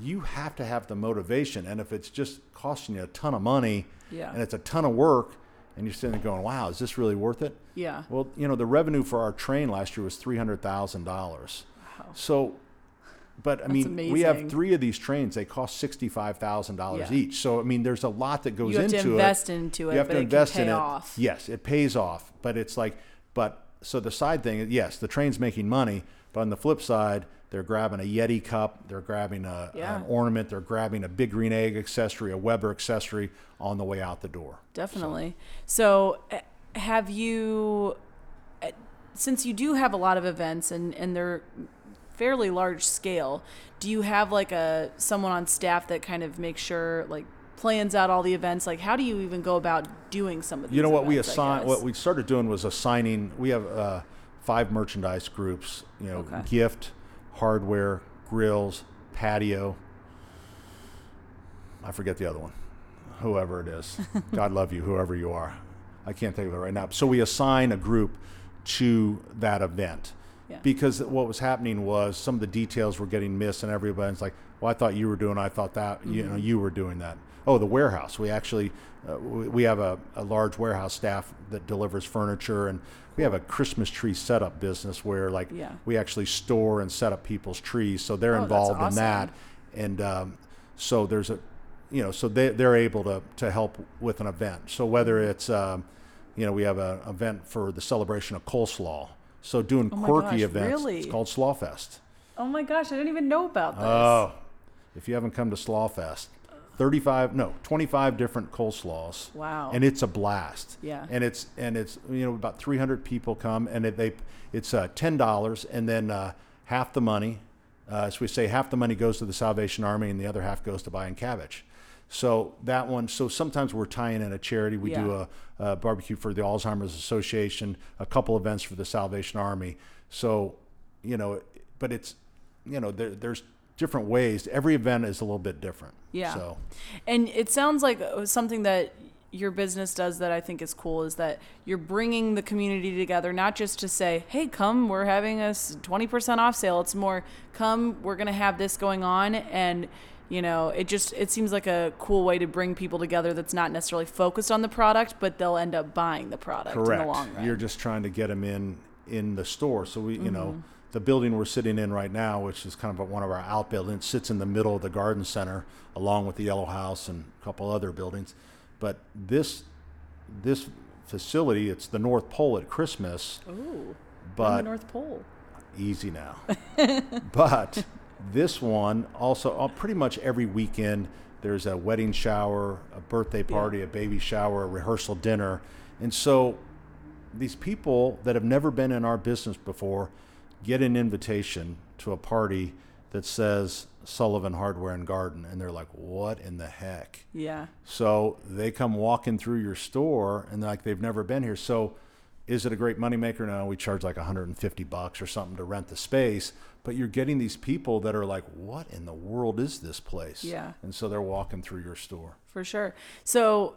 you have to have the motivation. And if it's just costing you a ton of money Yeah. and it's a ton of work, and you're sitting there going, wow, is this really worth it? Yeah. Well, you know, the revenue for our train last year was three hundred thousand dollars. Wow. So, but I mean, we have three of these trains. They cost sixty-five thousand dollars Yeah. each. So, I mean, there's a lot that goes into it. You have to it. invest into it, You have to it invest in off. it. Yes, it pays off. But it's like, but so the side thing, is yes, the train's making money. But on the flip side, they're grabbing a Yeti cup, they're grabbing a, Yeah. an ornament, they're grabbing a big green egg accessory, a Weber accessory on the way out the door. Definitely. So, uh, have you, uh, since you do have a lot of events and and they're fairly large scale, do you have like a someone on staff that kind of makes sure like plans out all the events? Like, how do you even go about doing some of these? You know what we events, I assign? What we started doing was assigning. We have uh, five merchandise groups. You know, Okay. gift, hardware, grills, patio. I forget the other one. Whoever it is, God love you, whoever you are. I can't think of it right now. So we assign a group to that event. Yeah. Because what was happening was some of the details were getting missed, and everybody's like, "Well, I thought you were doing. I thought that you know you were doing that." Oh, the warehouse. We actually uh, we we have a, a large warehouse staff that delivers furniture, and we have a Christmas tree setup business where like Yeah. we actually store and set up people's trees, so they're Oh, involved in that, and um, so there's a you know so they they're able to to help with an event. So whether Mm-hmm. it's um, you know we have an event for the celebration of coleslaw. So doing Oh quirky gosh, events. really? It's called Slawfest. Oh my gosh, I didn't even know about this. Oh, if you haven't come to Slawfest, 35 no 25 different coleslaws. Wow. And it's a blast. Yeah. And it's and it's you know about 300 people come and it, they it's uh, ten dollars and then uh, half the money. Uh, so we say half the money goes to the Salvation Army and the other half goes to buying cabbage. So that one. So sometimes we're tying in a charity. We do a, a barbecue for the Alzheimer's Association, a couple events for the Salvation Army. So you know, but it's you know there, there's different ways. Every event is a little bit different. Yeah. So And it sounds like uh, something that your business does that I think is cool is that you're bringing the community together, not just to say, hey, come, we're having a 20% off sale. It's more, come, we're going to have this going on. And, you know, it just, it seems like a cool way to bring people together that's not necessarily focused on the product, but they'll end up buying the product in the long run. You're just trying to get them in in the store. So we, you know, Mm-hmm. The building we're sitting in right now, which is kind of one of our outbuildings, sits in the middle of the garden center, along with the Yellow House and a couple other buildings. But this this facility, it's the North Pole at Christmas, Ooh, but the North Pole. easy now. but this one also, uh, pretty much every weekend, there's a wedding shower, a birthday party, a baby shower, a rehearsal dinner. And so these people that have never been in our business before get an invitation to a party that says Sullivan Hardware and Garden. And they're like, what in the heck? Yeah. So they come walking through your store and like they've never been here. So is it a great moneymaker? No, we charge like 150 bucks or something to rent the space. But you're getting these people that are like, what in the world is this place? Yeah. And so they're walking through your store. For sure. So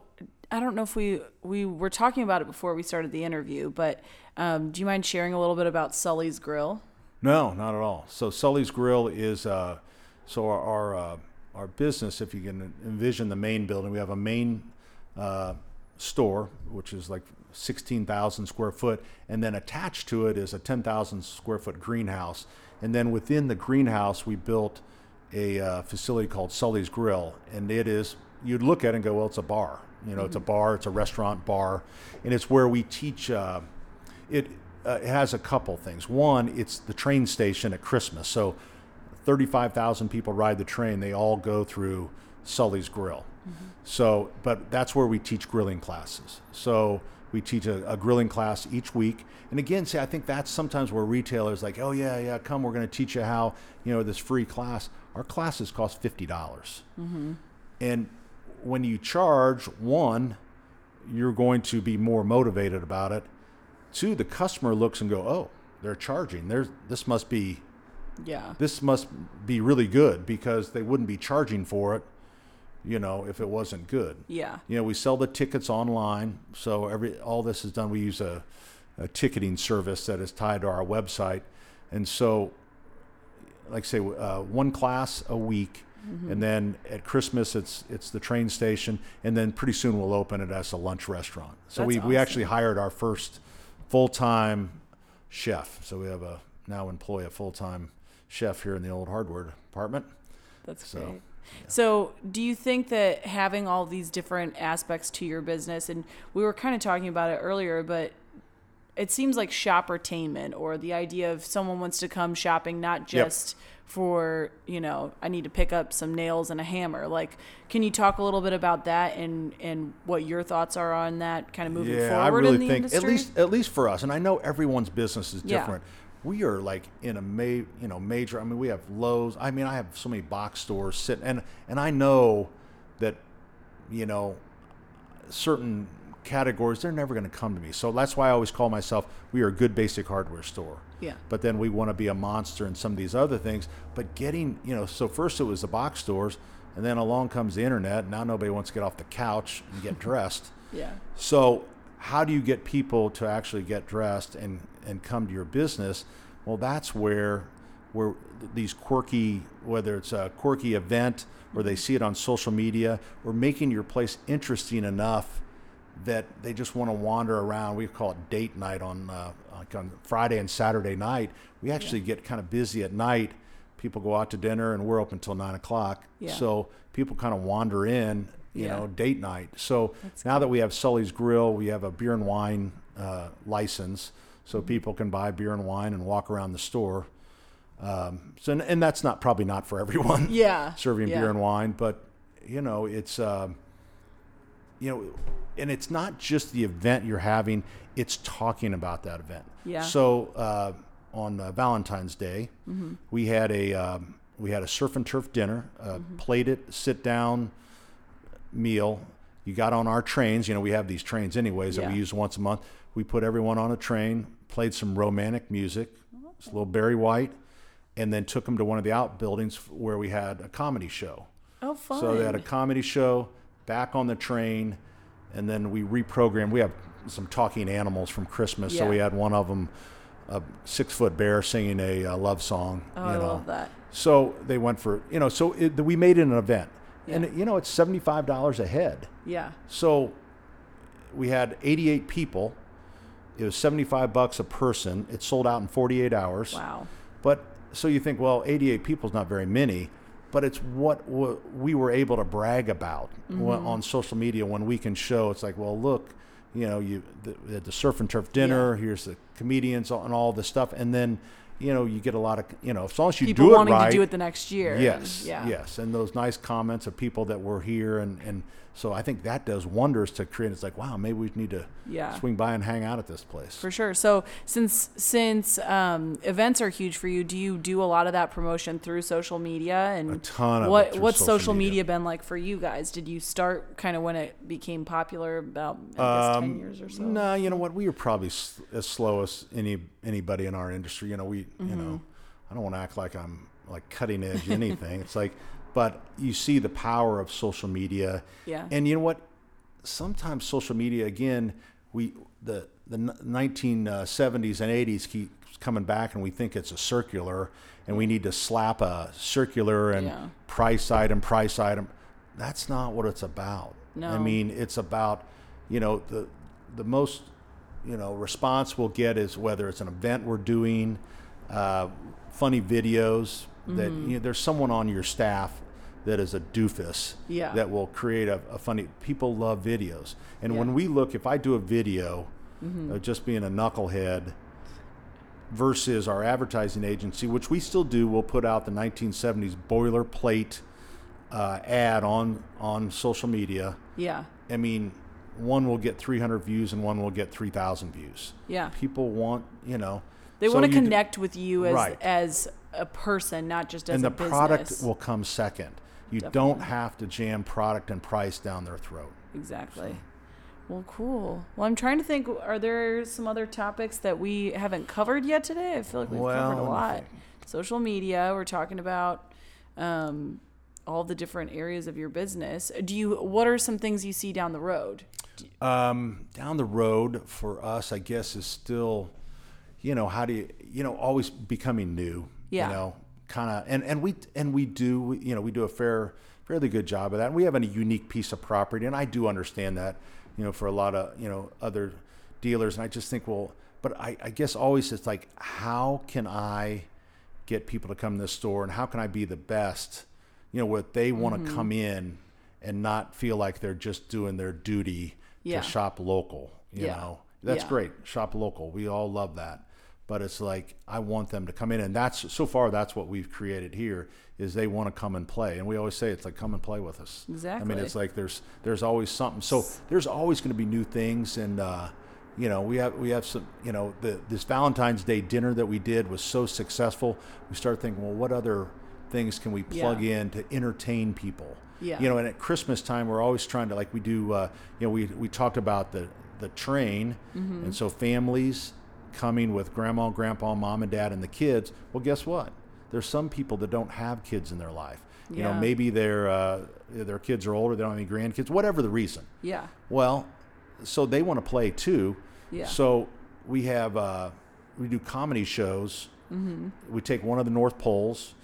I don't know if we we were talking about it before we started the interview, but um, do you mind sharing a little bit about Sully's Grill? No, not at all. So Sully's Grill is uh, so our our, uh, our business. If you can envision the main building, we have a main uh, store which is like sixteen thousand square foot, and then attached to it is a ten thousand square foot greenhouse, and then within the greenhouse we built a uh, facility called Sully's Grill, and it is you'd look at it and go, well, it's a bar. You know, it's a bar, it's a restaurant bar, and it's where we teach. Uh, it, uh, it has a couple things. One, it's the train station at Christmas. So, thirty-five thousand people ride the train. They all go through Sully's Grill. So, but that's where we teach grilling classes. So we teach a, a grilling class each week. And again, see, I think that's sometimes where retailers like, oh yeah, yeah, come, we're going to teach you how, you know, this free class. Our classes cost fifty dollars, and when you charge one, you're going to be more motivated about it. Two, the customer looks and go, oh, they're charging. There's this must be Yeah. this must be really good because they wouldn't be charging for it, you know, if it wasn't good. Yeah. You know, we sell the tickets online, so every all this is done. We use a, a ticketing service that is tied to our website, and so, like I say, uh, one class a week, Mm-hmm. and then at Christmas it's it's the train station, and then pretty soon we'll open it as a lunch restaurant. So That's we we actually hired our first full time chef. So we have a now employ a full time chef here in the old hardware department. That's So, great. So, do you think that having all these different aspects to your business, and we were kind of talking about it earlier, but it seems like shoppertainment or the idea of someone wants to come shopping not Yep. just for, you know, I need to pick up some nails and a hammer. Like, can you talk a little bit about that and and what your thoughts are on that kind of moving yeah, I forward really in the think industry? at least at least for us, and I know everyone's business is Yeah. different. We are like in a ma- you know major. I mean, we have Lowe's. I mean, I have so many box stores sitting, and and I know that you know certain categories they're never going to come to me. So that's why I always call myself we are a good basic hardware store. Yeah. But then we want to be a monster in some of these other things. But getting you know, so first it was the box stores, and then along comes the internet. Now nobody wants to get off the couch and get dressed. yeah. So, how do you get people to actually get dressed and, and come to your business? Well, that's where where these quirky, whether it's a quirky event or they see it on social media, or making your place interesting enough that they just want to wander around. We call it date night on uh, like on Friday and Saturday night. We actually get kind of busy at night. People go out to dinner, and we're open till nine o'clock. Yeah. So people kind of wander in, you Yeah. know, date night. So now that we have Sully's Grill, we have a beer and wine uh, license, so Mm-hmm. people can buy beer and wine and walk around the store. Um, so, and, and that's not probably not for everyone. Yeah. serving yeah. beer and wine, but you know, it's um, you know, and it's not just the event you're having; it's talking about that event. Yeah. So uh, on uh, Valentine's Day, we had a um, we had a surf and turf dinner, a plated sit down meal. You got on our trains. You know, we have these trains anyways that Yeah. we use once a month. We put everyone on a train, played some romantic music, it's a little Barry White, and then took them to one of the outbuildings where we had a comedy show. Oh, fun. So they had a comedy show back on the train, and then we reprogrammed. We have some talking animals from Christmas, so we had one of them, a six foot bear singing a, uh love song. oh, you I know. love that. So they went for you know. So it, we made it an event, Yeah. and you know it's seventy five dollars a head. Yeah. So we had eighty eight people. It was seventy five bucks a person. It sold out in forty eight hours. Wow. But so you think, well, 88 people is not very many, but it's what we were able to brag about when, mm-hmm. on social media when we can show. It's like, well, look, you know, you the, the, surf and turf dinner. Here's the comedians and all this stuff, and then you know you get a lot of you know as long as you People do it wanting right. to do it the next year. Yes, yeah. yes, and those nice comments of people that were here, and and so I think that does wonders to create. It's like, wow, maybe we need to Yeah. swing by and hang out at this place. For sure. So since since um, events are huge for you, do you do a lot of that promotion through social media and A ton of what what's social social media. media. been like for you guys? Did you start kind of when it became popular about I guess ten years or so? No, Um, you know what? We were probably s- as slow as any anybody in our industry. You know, we, you Mm-hmm. know, I don't want to act like I'm like cutting edge anything. it's like, but you see the power of social media. Yeah. And you know what? Sometimes social media, again, we the the nineteen seventies and eighties keep coming back, and we think it's a circular, and we need to slap a circular and Yeah. price item, price item. That's not what it's about. no. I mean, it's about, you know, the the most, you know, response we'll get is whether it's an event we're doing, uh, funny videos that Mm-hmm. you know, there's someone on your staff that is a doofus Yeah. that will create a, a funny. People love videos, and Yeah. when we look, if I do a video Mm-hmm. of just being a knucklehead versus our advertising agency, which we still do, we'll put out the 1970s boilerplate uh, ad on on social media. Yeah. I mean, one will get 300 views and one will get 3,000 views. Yeah. People want, you know, They so want to d- connect with you as Right. as a person, not just as a product. and the product will come second. You Definitely. don't have to jam product and price down their throat. Exactly. Well, cool. Well, I'm trying to think. Are there some other topics that we haven't covered yet today? I feel like we've Well, covered a lot. Social media. We're talking about um, all the different areas of your business. Do you? What are some things you see down the road? Um, down the road for us, I guess, is still, you know, how do you, you know, always becoming new. Yeah. You know, kind of, and and we and we do, you know, we do a fair, fairly good job of that. And we have a unique piece of property, and I do understand that, you know, for a lot of you know other dealers, and I just think, well, but I, I guess always it's like, how can I get people to come to the store, and how can I be the best? You know, what they want Mm-hmm. to come in and not feel like they're just doing their duty Yeah. to shop local. You Yeah. know, that's Yeah. great. Shop local. We all love that. But it's like I want them to come in, and that's so far that's what we've created here is they want to come and play, and we always say it's like come and play with us. Exactly. I mean, it's like there's there's always something. So there's always going to be new things, and uh, you know we have we have some you know the this Valentine's Day dinner that we did was so successful. We started thinking, well, what other things can we plug Yeah. in to entertain people? Yeah. You know, and at Christmas time, we're always trying to like we do. Uh, you know, we we talked about the the train, Mm-hmm. and so families coming with grandma, grandpa, mom, and dad, and the kids. Well, guess what? There's some people that don't have kids in their life. You know, maybe their uh, their kids are older, they don't have any grandkids, whatever the reason. Yeah. Well, so they want to play too. Yeah. So we have uh, we do comedy shows. Mm-hmm. We take one of the North Poles.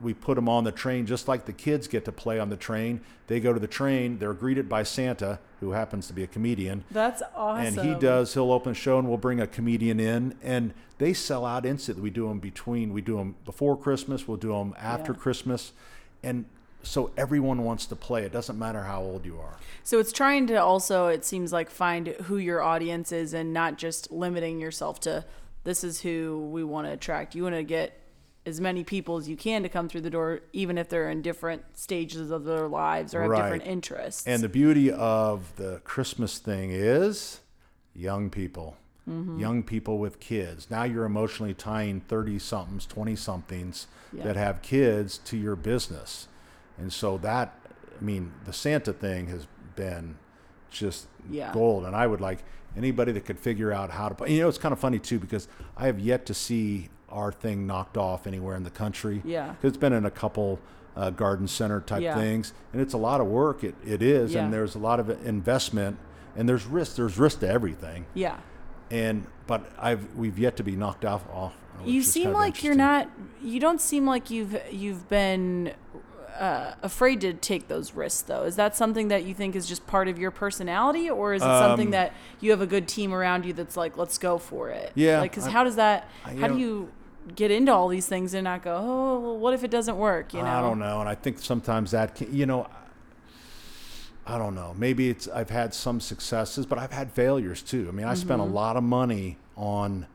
We put them on the train just like the kids get to play on the train. They go to the train. They're greeted by Santa, who happens to be a comedian. That's awesome. And he does. He'll open a show, and we'll bring a comedian in, and they sell out instantly. We do them between. We do them before Christmas. We'll do them after Yeah. Christmas, and so everyone wants to play. It doesn't matter how old you are. So it's trying to also, it seems like, find who your audience is and not just limiting yourself to this is who we want to attract. You want to get as many people as you can to come through the door, even if they're in different stages of their lives or have Right. different interests. And the beauty of the Christmas thing is young people, Mm-hmm. young people with kids. Now you're emotionally tying 30 somethings, 20 somethings Yeah. that have kids to your business. And so that, I mean, the Santa thing has been just Yeah. gold. And I would like anybody that could figure out how to. You know, it's kind of funny too because I have yet to see our thing knocked off anywhere in the country. Yeah. 'Cause It's been in a couple uh, garden center type Yeah. things, and it's a lot of work. It, it is, Yeah. and there's a lot of investment, and there's risk. There's risk to everything, yeah. and but I've we've yet to be knocked off. off You seem kind of like you're not. You don't seem like you've you've been uh, afraid to take those risks, though. Is that something that you think is just part of your personality, or is it something Um, that you have a good team around you that's like, let's go for it? Yeah, Like, because how does that? I- how do you get into all these things and not go, oh, well, what if it doesn't work? You know. I don't know, and I think sometimes that can, you know. I don't know. Maybe it's I've had some successes, but I've had failures too. I mean, I spent a Mm-hmm. lot of money on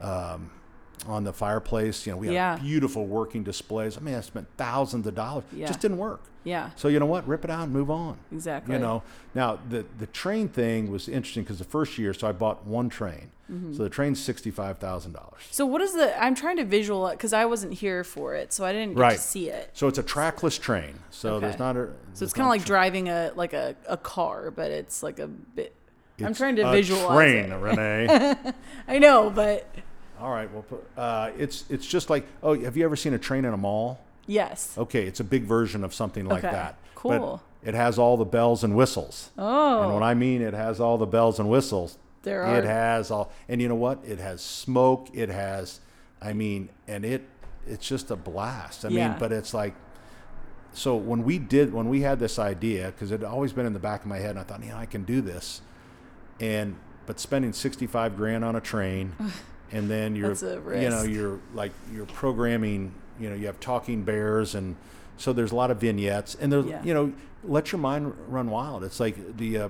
um, on the fireplace. You know, we Yeah. have beautiful working displays. I mean, I spent thousands of dollars. Yeah. Just didn't work. Yeah. So you know what? Rip it out and move on. Exactly. You know. Now the the train thing was interesting because the first year, so I bought one train. Mm-hmm. So the train's sixty five thousand dollars. So what is the? I'm trying to visualize because I wasn't here for it, so I didn't get Right. to see it. So it's a trackless train. So there's not a. So it's kind of like tra- driving a like a, a car, but it's like a bit. I'm trying to a visualize train, it. Renee. I know, but All right. Well, uh, it's it's just like oh, have you ever seen a train in a mall? yes. Okay, it's a big version of something like Okay, that. cool. But it has all the bells and whistles. Oh, And when I mean it has all the bells and whistles, There are. it has all. And you know what? It has smoke. It has, I mean, and it it's just a blast. I Yeah. mean, but it's like. So when we did, when we had this idea, because it had always been in the back of my head, and I thought, you know, I can do this, and but spending sixty-five grand on a train, and then you're, you know, you're like you're programming, you know, you have talking bears and So there's a lot of vignettes, and there's Yeah. you know, let your mind run wild. It's like the uh,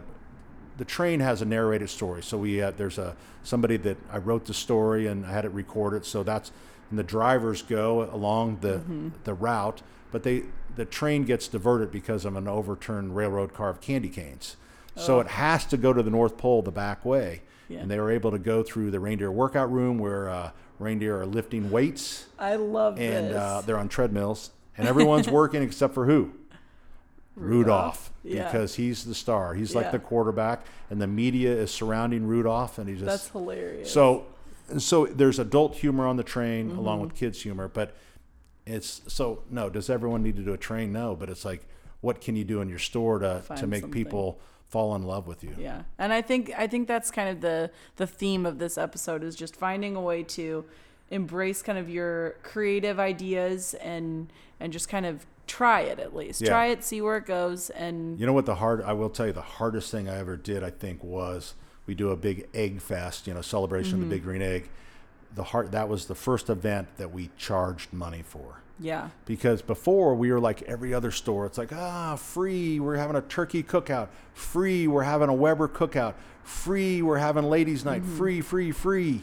the train has a narrated story. So we uh, there's a somebody that I wrote the story and I had it recorded. So that's and the drivers go along the Mm-hmm. the route, but they the train gets diverted because of an overturned railroad car of candy canes. So it has to go to the North Pole the back way. Oh. Yeah. And they were able to go through the reindeer workout room where uh, reindeer are lifting weights I love and this. uh, they're on treadmills, and everyone's working except for who? Rudolph, Yeah. because he's the star. He's like the quarterback, and the media is surrounding Rudolph, and he just That's hilarious. so. So there's adult humor on the train Mm-hmm. along with kids humor, but it's so no. Does everyone need to do a train? No, but it's like, what can you do in your store to to make something. people fall in love with you? Yeah, and I think I think that's kind of the the theme of this episode is just finding a way to embrace kind of your creative ideas and and just kind of try it at least. Yeah. Try it, see where it goes, and You know what the hard I will tell you the hardest thing I ever did I think was we do a big egg fest, you know, celebration of the mm-hmm. big green egg. The heart that was the first event that we charged money for. Yeah, Because before we were like every other store, it's like, ah, free, we're having a turkey cookout, free, we're having a Weber cookout, free, we're having ladies' night, free, free, free.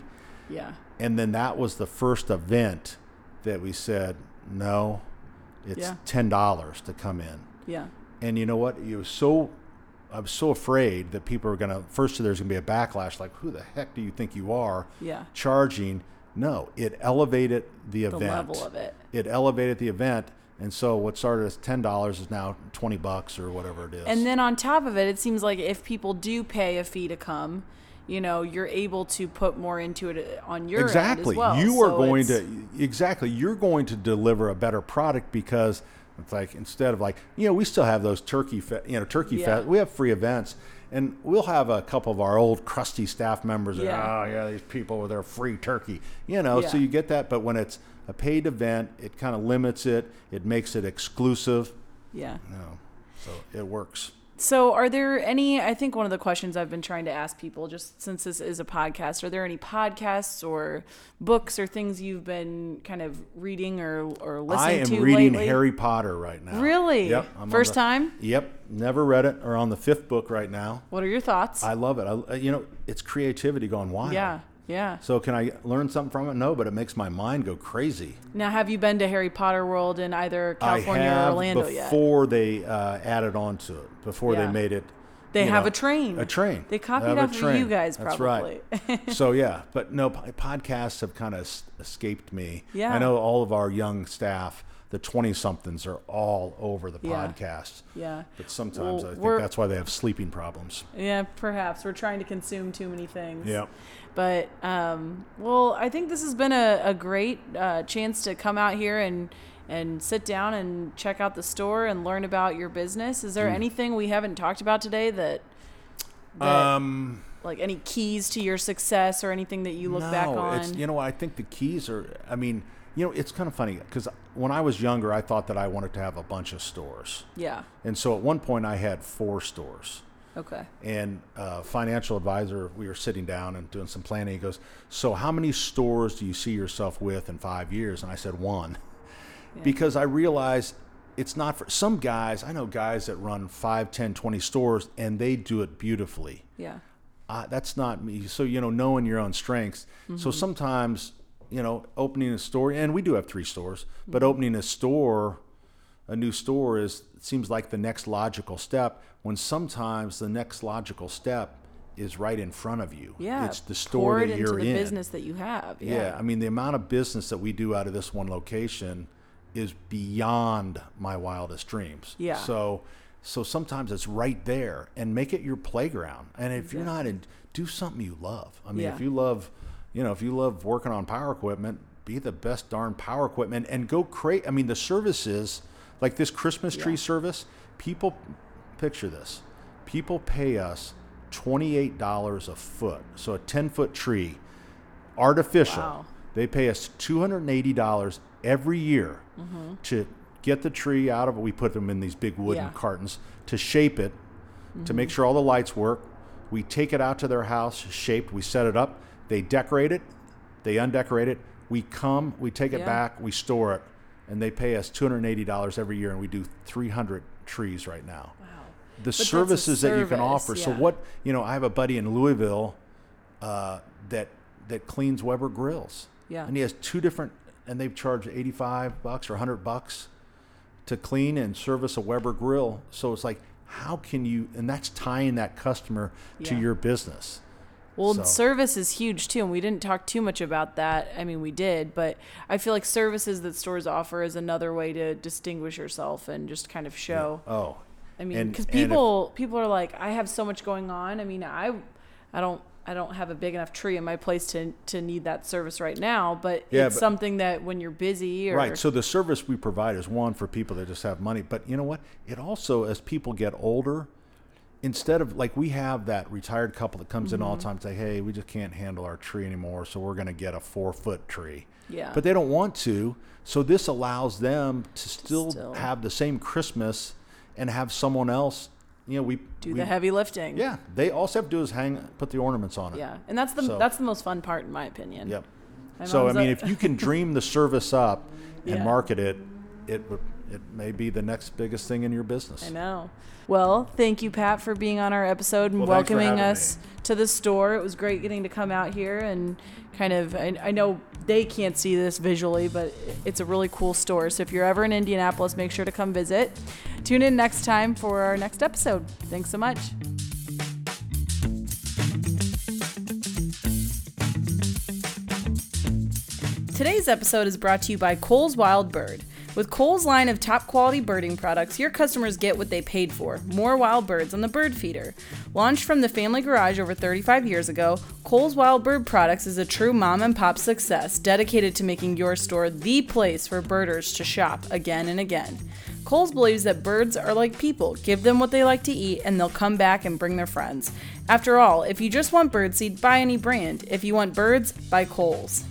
yeah, And then that was the first event that we said, no, it's Yeah. ten dollars to come in. yeah, And you know what? You was so I was so afraid that people are gonna first there's gonna be a backlash like who the heck do you think you are yeah. charging? No, it elevated the The event. level of it. It elevated the event, and so what started as ten dollars is now twenty bucks or whatever it is. And then on top of it, it seems like if people do pay a fee to come, you know, you're able to put more into it uh, on your end as exactly, well. you are So going to exactly you're going to deliver a better product because it's like instead of like you know we still have those turkey fe- you know turkey Yeah. fest we have free events and we'll have a couple of our old crusty staff members that, Yeah. oh yeah these people with their free turkey you know so you get that. But when it's a paid event it kind of limits it. It makes it exclusive. Yeah. you know so it works So, are there any? I think one of the questions I've been trying to ask people, just since this is a podcast, are there any podcasts or books or things you've been kind of reading or or listening to? I am to reading lately? Harry Potter right now Really? yep I'm First the- time? yep never read it or on the fifth book right now What are your thoughts? I love it. I, you know, it's creativity going wild. yeah, yeah. So can I learn something from it? No, but it makes my mind go crazy. Now, have you been to Harry Potter World in either California or Orlando yet? before they uh, added on to it. Before Yeah. they made it. They have know, a train. A train. They copied off of you guys, That's probably. right. so yeah, but no, podcasts have kind of escaped me. Yeah. I know all of our young staff, the twenty somethings, are all over the Yeah. podcasts. Yeah. But sometimes Well, I think that's why they have sleeping problems. Yeah, perhaps we're trying to consume too many things. Yeah. But um, well, I think this has been a, a great uh, chance to come out here and and sit down and check out the store and learn about your business. Is there Mm. anything we haven't talked about today that, that Um. like any keys to your success or anything that you look back on? It's, you know, what, I think the keys are. I mean, you know, it's kind of funny because when I was younger, I thought that I wanted to have a bunch of stores, yeah. and so at one point I had four stores. Okay. And uh, financial advisor, we were sitting down and doing some planning. He goes, "So how many stores do you see yourself with in five years?" And I said, "One," because I realized it's not for some guys. I know guys that run 5, 10, 20 stores, and they do it beautifully Yeah. uh, that's not me. So you know, knowing your own strengths. So sometimes, you know, opening a store, and we do have three stores, but opening a store, a new store is seems like the next logical step. When sometimes the next logical step is right in front of you. Yeah. it's the store that you're the in. business that you have. Yeah. Yeah. I mean, the amount of business that we do out of this one location is beyond my wildest dreams. Yeah. So, so sometimes it's right there, and make it your playground. And if you're not in, do something you love. I mean, Yeah. if you love, you know, if you love working on power equipment, be the best darn power equipment, and go create. I mean, the services like this Christmas tree Yeah. service. People, picture this. People pay us twenty-eight dollars a foot, so a ten-foot tree artificial. Wow. They pay us two hundred and eighty dollars every year mm-hmm. to get the tree out of it. We put them in these big wooden Yeah. cartons to shape it, to make mm-hmm. sure all the lights work. We take it out to their house, shaped. We set it up. They decorate it. They undecorate it. We come. We take it Yeah. back. We store it. And they pay us two hundred and eighty dollars every year, and we do three hundred trees right now. Wow. The a services that you can service, offer. So what you know, I have a buddy in Louisville uh, that that cleans Weber grills. Yeah. and he has two different, and they've charged eighty five bucks or hundred bucks to clean and service a Weber grill. So it's like, how can you? And that's tying that customer to your business. Well, So- service is huge too, and we didn't talk too much about that. I mean, we did, but I feel like services that stores offer is another way to distinguish yourself and just kind of show. Oh, I mean, because and if- people people are like, I have so much going on. I mean, I I don't I don't have a big enough tree in my place to to need that service right now. But Yeah, it's but- something that when you're busy or Right. So the service we provide is one for people that just have money, but you know what? It also, as people get older, instead of like we have that retired couple that comes in all Mm-hmm. the time and say, "Hey, we just can't handle our tree anymore, so we're going to get a four foot tree." yeah, But they don't want to, so this allows them to still, Still. have the same Christmas and have someone else. You know, we do we- the heavy lifting. Yeah, they also have to do is hang, put the ornaments on it. yeah, and that's the So- that's the most fun part in my opinion. Yep. My So I mean, if you can dream the service up and Yeah. market it, it would it may be the next biggest thing in your business. I know. Well, thank you, Pat, for being on our episode and Well, welcoming us to the store. It was great getting to come out here and kind of. I, I know they can't see this visually, but it's a really cool store. So if you're ever in Indianapolis, make sure to come visit. Tune in next time for our next episode. Thanks so much. Today's episode is brought to you by Cole's Wild Bird. With Cole's line of top quality birding products, your customers get what they paid for more wild birds on the bird feeder. Launched from the family garage over 35 years ago, Cole's Wild Bird Products is a true mom and pop success dedicated to making your store the place for birders to shop again and again. Coles believes that birds are like people. Give them what they like to eat, and they'll come back and bring their friends. After all, if you just want birdseed, buy any brand. If you want birds, buy Coles.